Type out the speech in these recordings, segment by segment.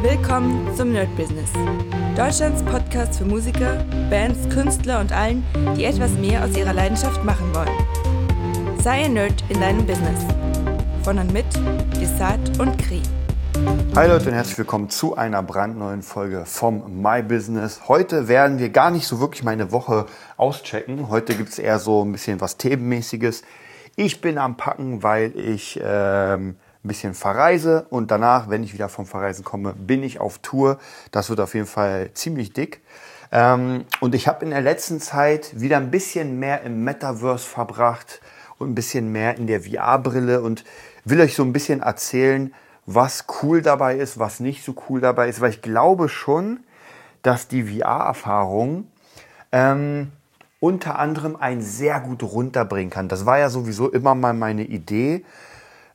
Willkommen zum Nerd Business. Deutschlands Podcast für Musiker, Bands, Künstler und allen, die etwas mehr aus ihrer Leidenschaft machen wollen. Sei ein Nerd in deinem Business. Von und mit Desart und Kri. Hi Leute und herzlich willkommen zu einer brandneuen Folge vom My Business. Heute werden wir gar nicht so wirklich meine Woche auschecken. Heute gibt es eher so ein bisschen was Themenmäßiges. Ich bin am Packen, weil ich ähm, ein bisschen verreise und danach, wenn ich wieder vom Verreisen komme, bin ich auf Tour. Das wird auf jeden Fall ziemlich dick. Ähm, und ich habe in der letzten Zeit wieder ein bisschen mehr im Metaverse verbracht und ein bisschen mehr in der VR-Brille und will euch so ein bisschen erzählen, was cool dabei ist, was nicht so cool dabei ist, weil ich glaube schon, dass die VR-Erfahrung ähm, unter anderem ein sehr gut runterbringen kann. Das war ja sowieso immer mal meine Idee,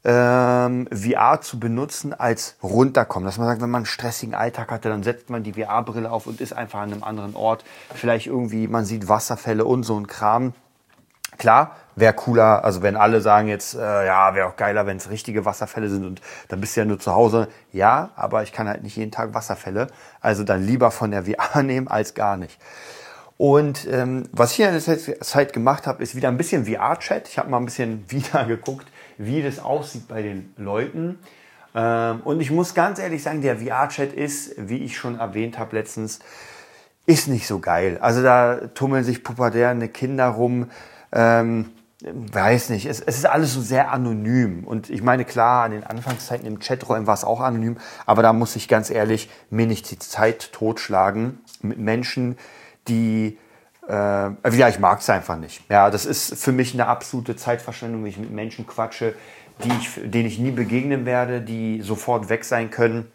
ähm, VR zu benutzen als runterkommen. Dass man sagt, wenn man einen stressigen Alltag hatte, dann setzt man die VR-Brille auf und ist einfach an einem anderen Ort. Vielleicht irgendwie, man sieht Wasserfälle und so ein Kram. Klar, wäre cooler, also wenn alle sagen jetzt, äh, ja, wäre auch geiler, wenn es richtige Wasserfälle sind und dann bist du ja nur zu Hause. Ja, aber ich kann halt nicht jeden Tag Wasserfälle. Also dann lieber von der VR nehmen als gar nicht. Und ähm, was ich in der Zeit gemacht habe, ist wieder ein bisschen VR-Chat. Ich habe mal ein bisschen wieder geguckt, wie das aussieht bei den Leuten. Ähm, und ich muss ganz ehrlich sagen, der VR-Chat ist, wie ich schon erwähnt habe letztens, ist nicht so geil. Also da tummeln sich pubertäre Kinder rum. Ähm, weiß nicht, es, es, ist alles so sehr anonym. Und ich meine, klar, an den Anfangszeiten im Chaträumen war es auch anonym, aber da muss ich ganz ehrlich mir nicht die Zeit totschlagen mit Menschen, die äh, ja, ich mag es einfach nicht. Ja, das ist für mich eine absolute Zeitverschwendung, wenn ich mit Menschen quatsche, die ich, denen ich nie begegnen werde, die sofort weg sein können.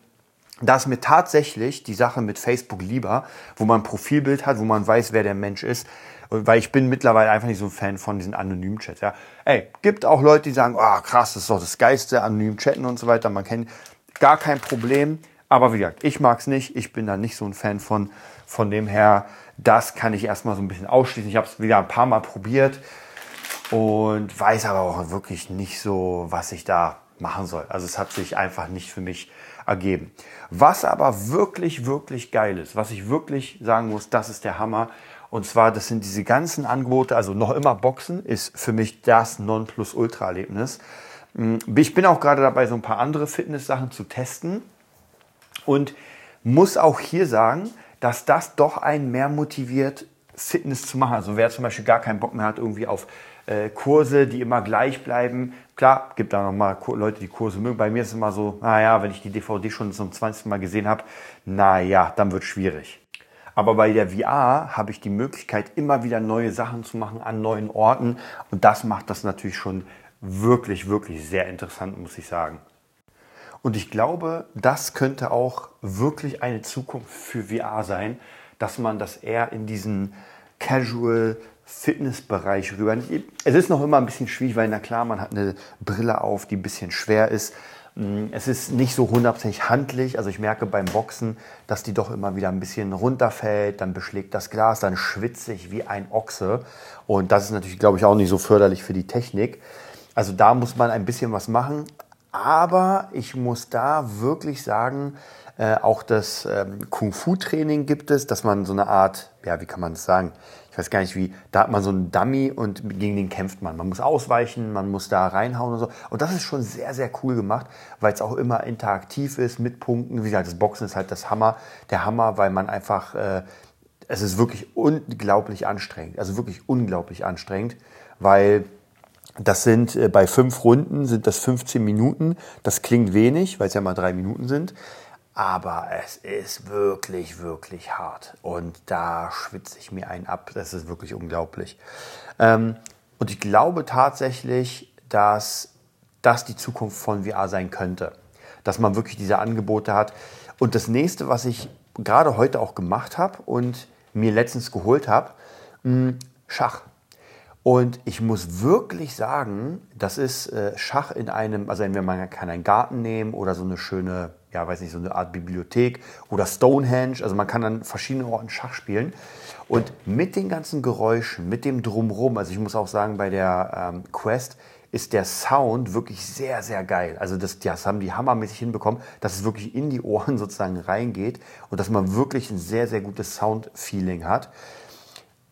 Da ist mir tatsächlich die Sache mit Facebook lieber, wo man ein Profilbild hat, wo man weiß, wer der Mensch ist. Weil ich bin mittlerweile einfach nicht so ein Fan von diesen anonymen Chats. Ja. Ey, gibt auch Leute, die sagen, oh, krass, das ist doch das Geiste, anonym chatten und so weiter. Man kennt gar kein Problem. Aber wie gesagt, ich mag es nicht. Ich bin da nicht so ein Fan von. Von dem her, das kann ich erstmal so ein bisschen ausschließen. Ich habe es wieder ein paar Mal probiert und weiß aber auch wirklich nicht so, was ich da machen soll. Also es hat sich einfach nicht für mich ergeben. Was aber wirklich, wirklich geil ist, was ich wirklich sagen muss, das ist der Hammer. Und zwar, das sind diese ganzen Angebote, also noch immer Boxen ist für mich das Nonplusultra-Erlebnis. Hm, ich bin auch gerade dabei, so ein paar andere Fitness-Sachen zu testen und muss auch hier sagen, dass das doch einen mehr motiviert, Fitness zu machen. Also wer zum Beispiel gar keinen Bock mehr hat, irgendwie auf äh, Kurse, die immer gleich bleiben. Klar, gibt da nochmal Leute, die Kurse mögen. Bei mir ist es immer so, naja, wenn ich die DVD schon zum 20. Mal gesehen habe, naja, dann wird schwierig. Aber bei der VR habe ich die Möglichkeit, immer wieder neue Sachen zu machen an neuen Orten. Und das macht das natürlich schon wirklich, wirklich sehr interessant, muss ich sagen. Und ich glaube, das könnte auch wirklich eine Zukunft für VR sein, dass man das eher in diesen Casual Fitnessbereich rüber. Es ist noch immer ein bisschen schwierig, weil na klar, man hat eine Brille auf, die ein bisschen schwer ist. Mm, es ist nicht so hundertprozentig handlich. Also ich merke beim Boxen, dass die doch immer wieder ein bisschen runterfällt, dann beschlägt das Glas, dann schwitze ich wie ein Ochse. Und das ist natürlich, glaube ich, auch nicht so förderlich für die Technik. Also da muss man ein bisschen was machen. Aber ich muss da wirklich sagen, äh, auch das ähm, Kung-Fu-Training gibt es, dass man so eine Art, ja, wie kann man das sagen? Ich weiß gar nicht wie, da hat man so einen Dummy und gegen den kämpft man. Man muss ausweichen, man muss da reinhauen und so. Und das ist schon sehr, sehr cool gemacht, weil es auch immer interaktiv ist mit Punkten. Wie gesagt, das Boxen ist halt das Hammer, der Hammer, weil man einfach, äh, es ist wirklich unglaublich anstrengend. Also wirklich unglaublich anstrengend, weil das sind äh, bei fünf Runden sind das 15 Minuten. Das klingt wenig, weil es ja mal drei Minuten sind. Aber es ist wirklich, wirklich hart. Und da schwitze ich mir einen ab. Das ist wirklich unglaublich. Ähm, und ich glaube tatsächlich, dass das die Zukunft von VR sein könnte. Dass man wirklich diese Angebote hat. Und das nächste, was ich gerade heute auch gemacht habe und mir letztens geholt habe, Schach. Und ich muss wirklich sagen, das ist äh, Schach in einem, also entweder man kann einen Garten nehmen oder so eine schöne, ja, weiß nicht, so eine Art Bibliothek oder Stonehenge. Also man kann an verschiedenen Orten Schach spielen. Und mit den ganzen Geräuschen, mit dem Drumrum, also ich muss auch sagen, bei der ähm, Quest ist der Sound wirklich sehr, sehr geil. Also das, das haben die hammermäßig hinbekommen, dass es wirklich in die Ohren sozusagen reingeht und dass man wirklich ein sehr, sehr gutes Sound-Feeling hat.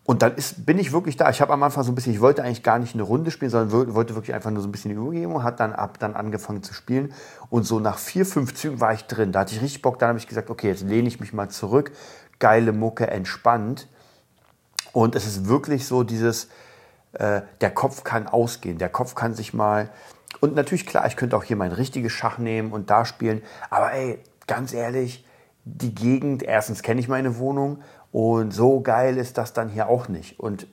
Und dann ist, bin ich wirklich da. Ich habe am Anfang so ein bisschen, ich wollte eigentlich gar nicht eine Runde spielen, sondern wollte wirklich einfach nur so ein bisschen Übergebung, hat dann ab dann angefangen zu spielen. Und so nach vier, fünf Zügen war ich drin. Da hatte ich richtig Bock. Dann habe ich gesagt, okay, jetzt lehne ich mich mal zurück. Geile Mucke, entspannt. Und es ist wirklich so dieses, äh, der Kopf kann ausgehen. Der Kopf kann sich mal. Und natürlich, klar, ich könnte auch hier mein richtiges Schach nehmen und da spielen. Aber ey, ganz ehrlich, die Gegend, erstens kenne ich meine Wohnung und so geil ist das dann hier auch nicht. Und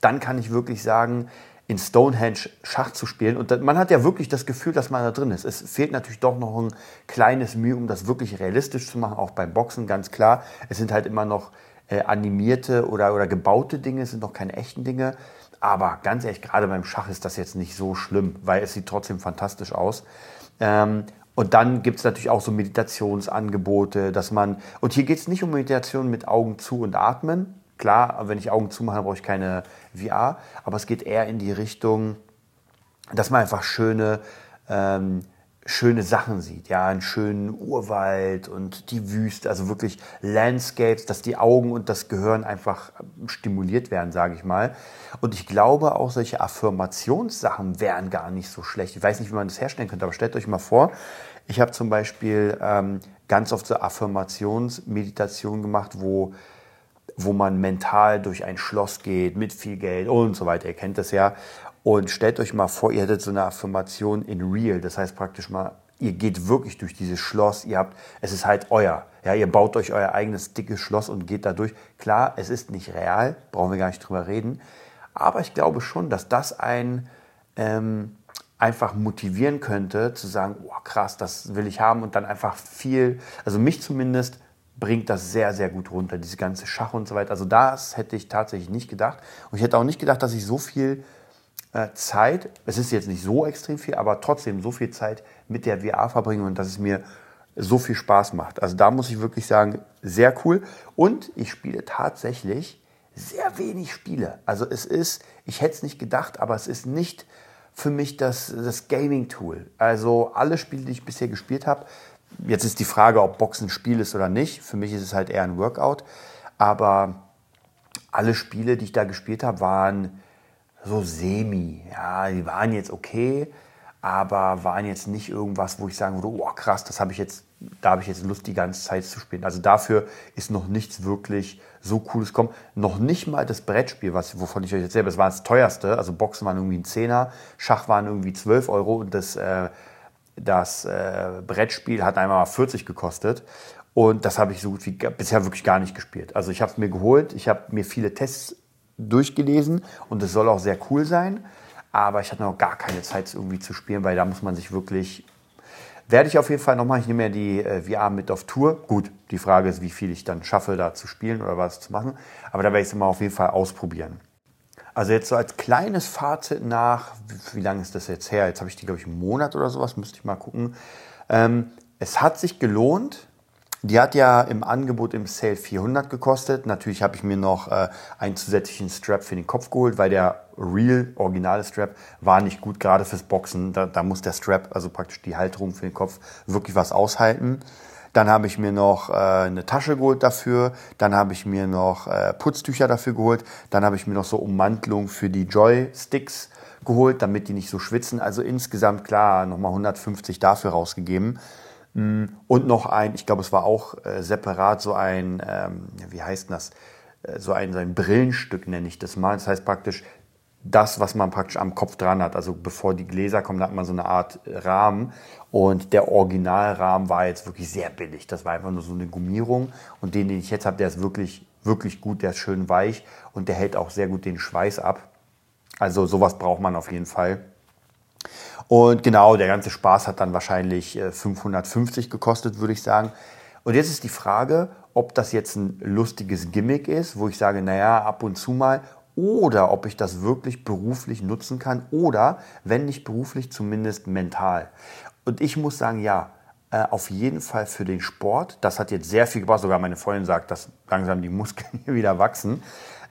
dann kann ich wirklich sagen, in Stonehenge Schach zu spielen. Und man hat ja wirklich das Gefühl, dass man da drin ist. Es fehlt natürlich doch noch ein kleines Mühe, um das wirklich realistisch zu machen, auch beim Boxen, ganz klar. Es sind halt immer noch äh, animierte oder, oder gebaute Dinge, es sind noch keine echten Dinge. Aber ganz ehrlich, gerade beim Schach ist das jetzt nicht so schlimm, weil es sieht trotzdem fantastisch aus. Ähm, und dann gibt es natürlich auch so Meditationsangebote, dass man, und hier geht es nicht um Meditation mit Augen zu und atmen. Klar, wenn ich Augen zumache, brauche ich keine VR, aber es geht eher in die Richtung, dass man einfach schöne ähm, schöne Sachen sieht, ja, einen schönen Urwald und die Wüste, also wirklich Landscapes, dass die Augen und das Gehirn einfach stimuliert werden, sage ich mal. Und ich glaube auch solche Affirmationssachen wären gar nicht so schlecht. Ich weiß nicht, wie man das herstellen könnte, aber stellt euch mal vor, ich habe zum Beispiel ähm, ganz oft so Affirmationsmeditationen gemacht, wo wo man mental durch ein Schloss geht mit viel Geld und so weiter. Ihr kennt das ja. Und stellt euch mal vor, ihr hättet so eine Affirmation in real. Das heißt praktisch mal, ihr geht wirklich durch dieses Schloss. Ihr habt, es ist halt euer. Ja, ihr baut euch euer eigenes dickes Schloss und geht da durch. Klar, es ist nicht real, brauchen wir gar nicht drüber reden. Aber ich glaube schon, dass das ein ähm, einfach motivieren könnte, zu sagen, oh krass, das will ich haben und dann einfach viel, also mich zumindest bringt das sehr, sehr gut runter, diese ganze Schach und so weiter. Also das hätte ich tatsächlich nicht gedacht. Und ich hätte auch nicht gedacht, dass ich so viel Zeit, es ist jetzt nicht so extrem viel, aber trotzdem so viel Zeit mit der VR verbringen und dass es mir so viel Spaß macht. Also da muss ich wirklich sagen, sehr cool. Und ich spiele tatsächlich sehr wenig Spiele. Also es ist, ich hätte es nicht gedacht, aber es ist nicht für mich das, das Gaming-Tool. Also alle Spiele, die ich bisher gespielt habe, jetzt ist die Frage, ob Boxen ein Spiel ist oder nicht. Für mich ist es halt eher ein Workout. Aber alle Spiele, die ich da gespielt habe, waren so semi. Ja, die waren jetzt okay, aber waren jetzt nicht irgendwas, wo ich sagen würde, oh krass, das habe ich jetzt, da habe ich jetzt Lust, die ganze Zeit zu spielen. Also dafür ist noch nichts wirklich so Cooles gekommen. Noch nicht mal das Brettspiel, was, wovon ich euch erzähle, das war das teuerste. Also Boxen waren irgendwie ein Zehner, Schach waren irgendwie 12 Euro und das, äh, das äh, Brettspiel hat einmal 40 gekostet. Und das habe ich so gut wie bisher wirklich gar nicht gespielt. Also ich habe es mir geholt, ich habe mir viele Tests durchgelesen und es soll auch sehr cool sein. Aber ich hatte noch gar keine Zeit irgendwie zu spielen, weil da muss man sich wirklich. Werde ich auf jeden Fall nochmal, ich nehme ja die äh, VR mit auf Tour. Gut, die Frage ist, wie viel ich dann schaffe, da zu spielen oder was zu machen. Aber da werde ich es mal auf jeden Fall ausprobieren. Also jetzt so als kleines Fazit nach, wie, wie lange ist das jetzt her? Jetzt habe ich die, glaube ich, einen Monat oder sowas, müsste ich mal gucken. Ähm, es hat sich gelohnt, die hat ja im Angebot im Sale 400 gekostet. Natürlich habe ich mir noch äh, einen zusätzlichen Strap für den Kopf geholt, weil der Real, originale Strap war nicht gut, gerade fürs Boxen. Da, da muss der Strap, also praktisch die Halterung für den Kopf, wirklich was aushalten. Dann habe ich mir noch äh, eine Tasche geholt dafür. Dann habe ich mir noch äh, Putztücher dafür geholt. Dann habe ich mir noch so Ummantelung für die Joysticks geholt, damit die nicht so schwitzen. Also insgesamt klar nochmal 150 dafür rausgegeben. Und noch ein, ich glaube, es war auch äh, separat so ein, ähm, wie heißt das? Äh, so ein, so ein Brillenstück nenne ich das mal. Das heißt praktisch das, was man praktisch am Kopf dran hat. Also bevor die Gläser kommen, da hat man so eine Art Rahmen. Und der Originalrahmen war jetzt wirklich sehr billig. Das war einfach nur so eine Gummierung. Und den, den ich jetzt habe, der ist wirklich, wirklich gut. Der ist schön weich und der hält auch sehr gut den Schweiß ab. Also sowas braucht man auf jeden Fall. Und genau, der ganze Spaß hat dann wahrscheinlich 550 äh, gekostet, würde ich sagen. Und jetzt ist die Frage, ob das jetzt ein lustiges Gimmick ist, wo ich sage, naja, ab und zu mal, oder ob ich das wirklich beruflich nutzen kann oder, wenn nicht beruflich, zumindest mental. Und ich muss sagen, ja, äh, auf jeden Fall für den Sport. Das hat jetzt sehr viel gebracht. Sogar meine Freundin sagt, dass langsam die Muskeln hier wieder wachsen.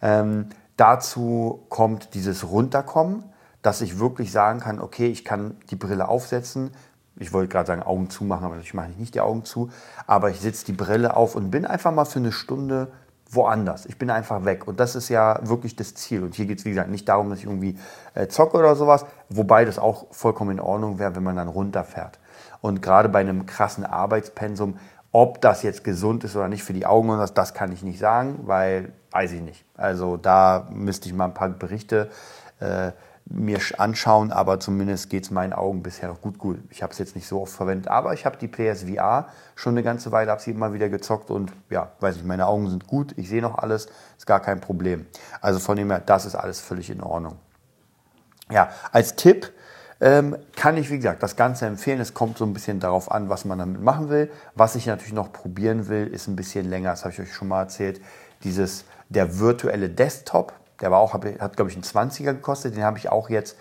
Ähm, dazu kommt dieses Runterkommen dass ich wirklich sagen kann, okay, ich kann die Brille aufsetzen. Ich wollte gerade sagen, Augen zumachen, aber ich mache nicht die Augen zu. Aber ich setze die Brille auf und bin einfach mal für eine Stunde woanders. Ich bin einfach weg. Und das ist ja wirklich das Ziel. Und hier geht es, wie gesagt, nicht darum, dass ich irgendwie äh, zocke oder sowas. Wobei das auch vollkommen in Ordnung wäre, wenn man dann runterfährt. Und gerade bei einem krassen Arbeitspensum, ob das jetzt gesund ist oder nicht für die Augen und das, das kann ich nicht sagen, weil weiß ich nicht. Also da müsste ich mal ein paar Berichte äh, mir anschauen, aber zumindest geht es meinen Augen bisher noch gut gut. Ich habe es jetzt nicht so oft verwendet, aber ich habe die PSVR schon eine ganze Weile, habe sie immer wieder gezockt und ja, weiß ich, meine Augen sind gut, ich sehe noch alles, ist gar kein Problem. Also von dem her, das ist alles völlig in Ordnung. Ja, als Tipp ähm, kann ich, wie gesagt, das Ganze empfehlen. Es kommt so ein bisschen darauf an, was man damit machen will. Was ich natürlich noch probieren will, ist ein bisschen länger, das habe ich euch schon mal erzählt, dieses, der virtuelle Desktop. Der war auch, hat, glaube ich, einen 20er gekostet. Den habe ich auch jetzt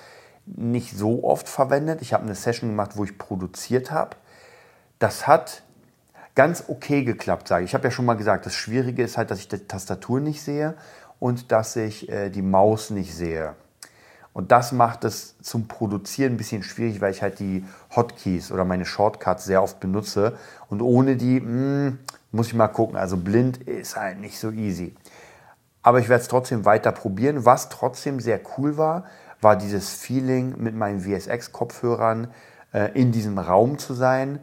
nicht so oft verwendet. Ich habe eine Session gemacht, wo ich produziert habe. Das hat ganz okay geklappt, sage ich. Ich habe ja schon mal gesagt, das Schwierige ist halt, dass ich die Tastatur nicht sehe und dass ich äh, die Maus nicht sehe. Und das macht es zum Produzieren ein bisschen schwierig, weil ich halt die Hotkeys oder meine Shortcuts sehr oft benutze. Und ohne die mh, hm, muss ich mal gucken. Also blind ist halt nicht so easy. Aber ich werde es trotzdem weiter probieren. Was trotzdem sehr cool war, war dieses Feeling mit meinen VSX-Kopfhörern äh, in diesem Raum zu sein.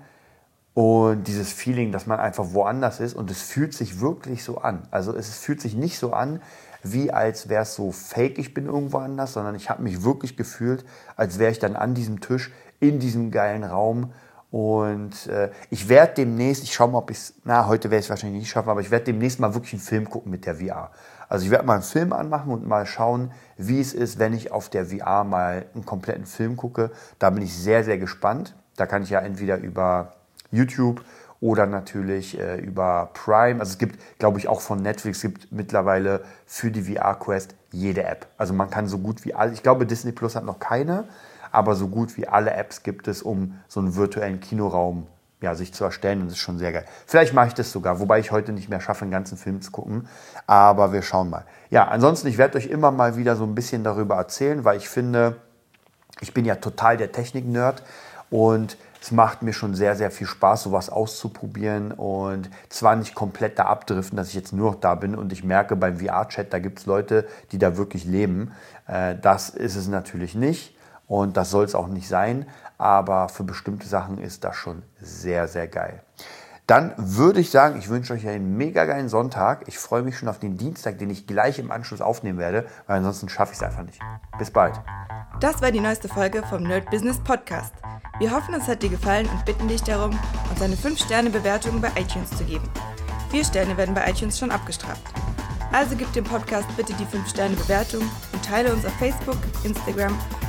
Und dieses Feeling, dass man einfach woanders ist und es fühlt sich wirklich so an. Also es fühlt sich nicht so an, wie als wäre es so fake, ich bin irgendwo anders, sondern ich habe mich wirklich gefühlt, als wäre ich dann an diesem Tisch in diesem geilen Raum. Und äh, ich werde demnächst, ich schaue mal, ob ich es, na, heute werde ich es wahrscheinlich nicht schaffen, aber ich werde demnächst mal wirklich einen Film gucken mit der VR. Also ich werde mal einen Film anmachen und mal schauen, wie es ist, wenn ich auf der VR mal einen kompletten Film gucke. Da bin ich sehr, sehr gespannt. Da kann ich ja entweder über YouTube oder natürlich äh, über Prime. Also es gibt, glaube ich, auch von Netflix gibt mittlerweile für die VR Quest jede App. Also man kann so gut wie alle, ich glaube Disney Plus hat noch keine, aber so gut wie alle Apps gibt es, um so einen virtuellen Kinoraum ja, sich zu erstellen und das ist schon sehr geil. Vielleicht mache ich das sogar, wobei ich heute nicht mehr schaffe, einen ganzen Film zu gucken, aber wir schauen mal. Ja, ansonsten, ich werde euch immer mal wieder so ein bisschen darüber erzählen, weil ich finde, ich bin ja total der Technik-Nerd und es macht mir schon sehr, sehr viel Spaß, sowas auszuprobieren und zwar nicht komplett da abdriften, dass ich jetzt nur noch da bin und ich merke beim VR-Chat, da gibt es Leute, die da wirklich leben. Äh, das ist es natürlich nicht und das soll es auch nicht sein, aber für bestimmte Sachen ist das schon sehr, sehr geil. Dann würde ich sagen, ich wünsche euch einen mega geilen Sonntag. Ich freue mich schon auf den Dienstag, den ich gleich im Anschluss aufnehmen werde, weil ansonsten schaffe ich es einfach nicht. Bis bald. Das war die neueste Folge vom Nerd Business Podcast. Wir hoffen, es hat dir gefallen und bitten dich darum, uns eine 5-Sterne-Bewertung bei iTunes zu geben. Vier Sterne werden bei iTunes schon abgestraft. Also gib dem Podcast bitte die 5-Sterne-Bewertung und teile uns auf Facebook, Instagram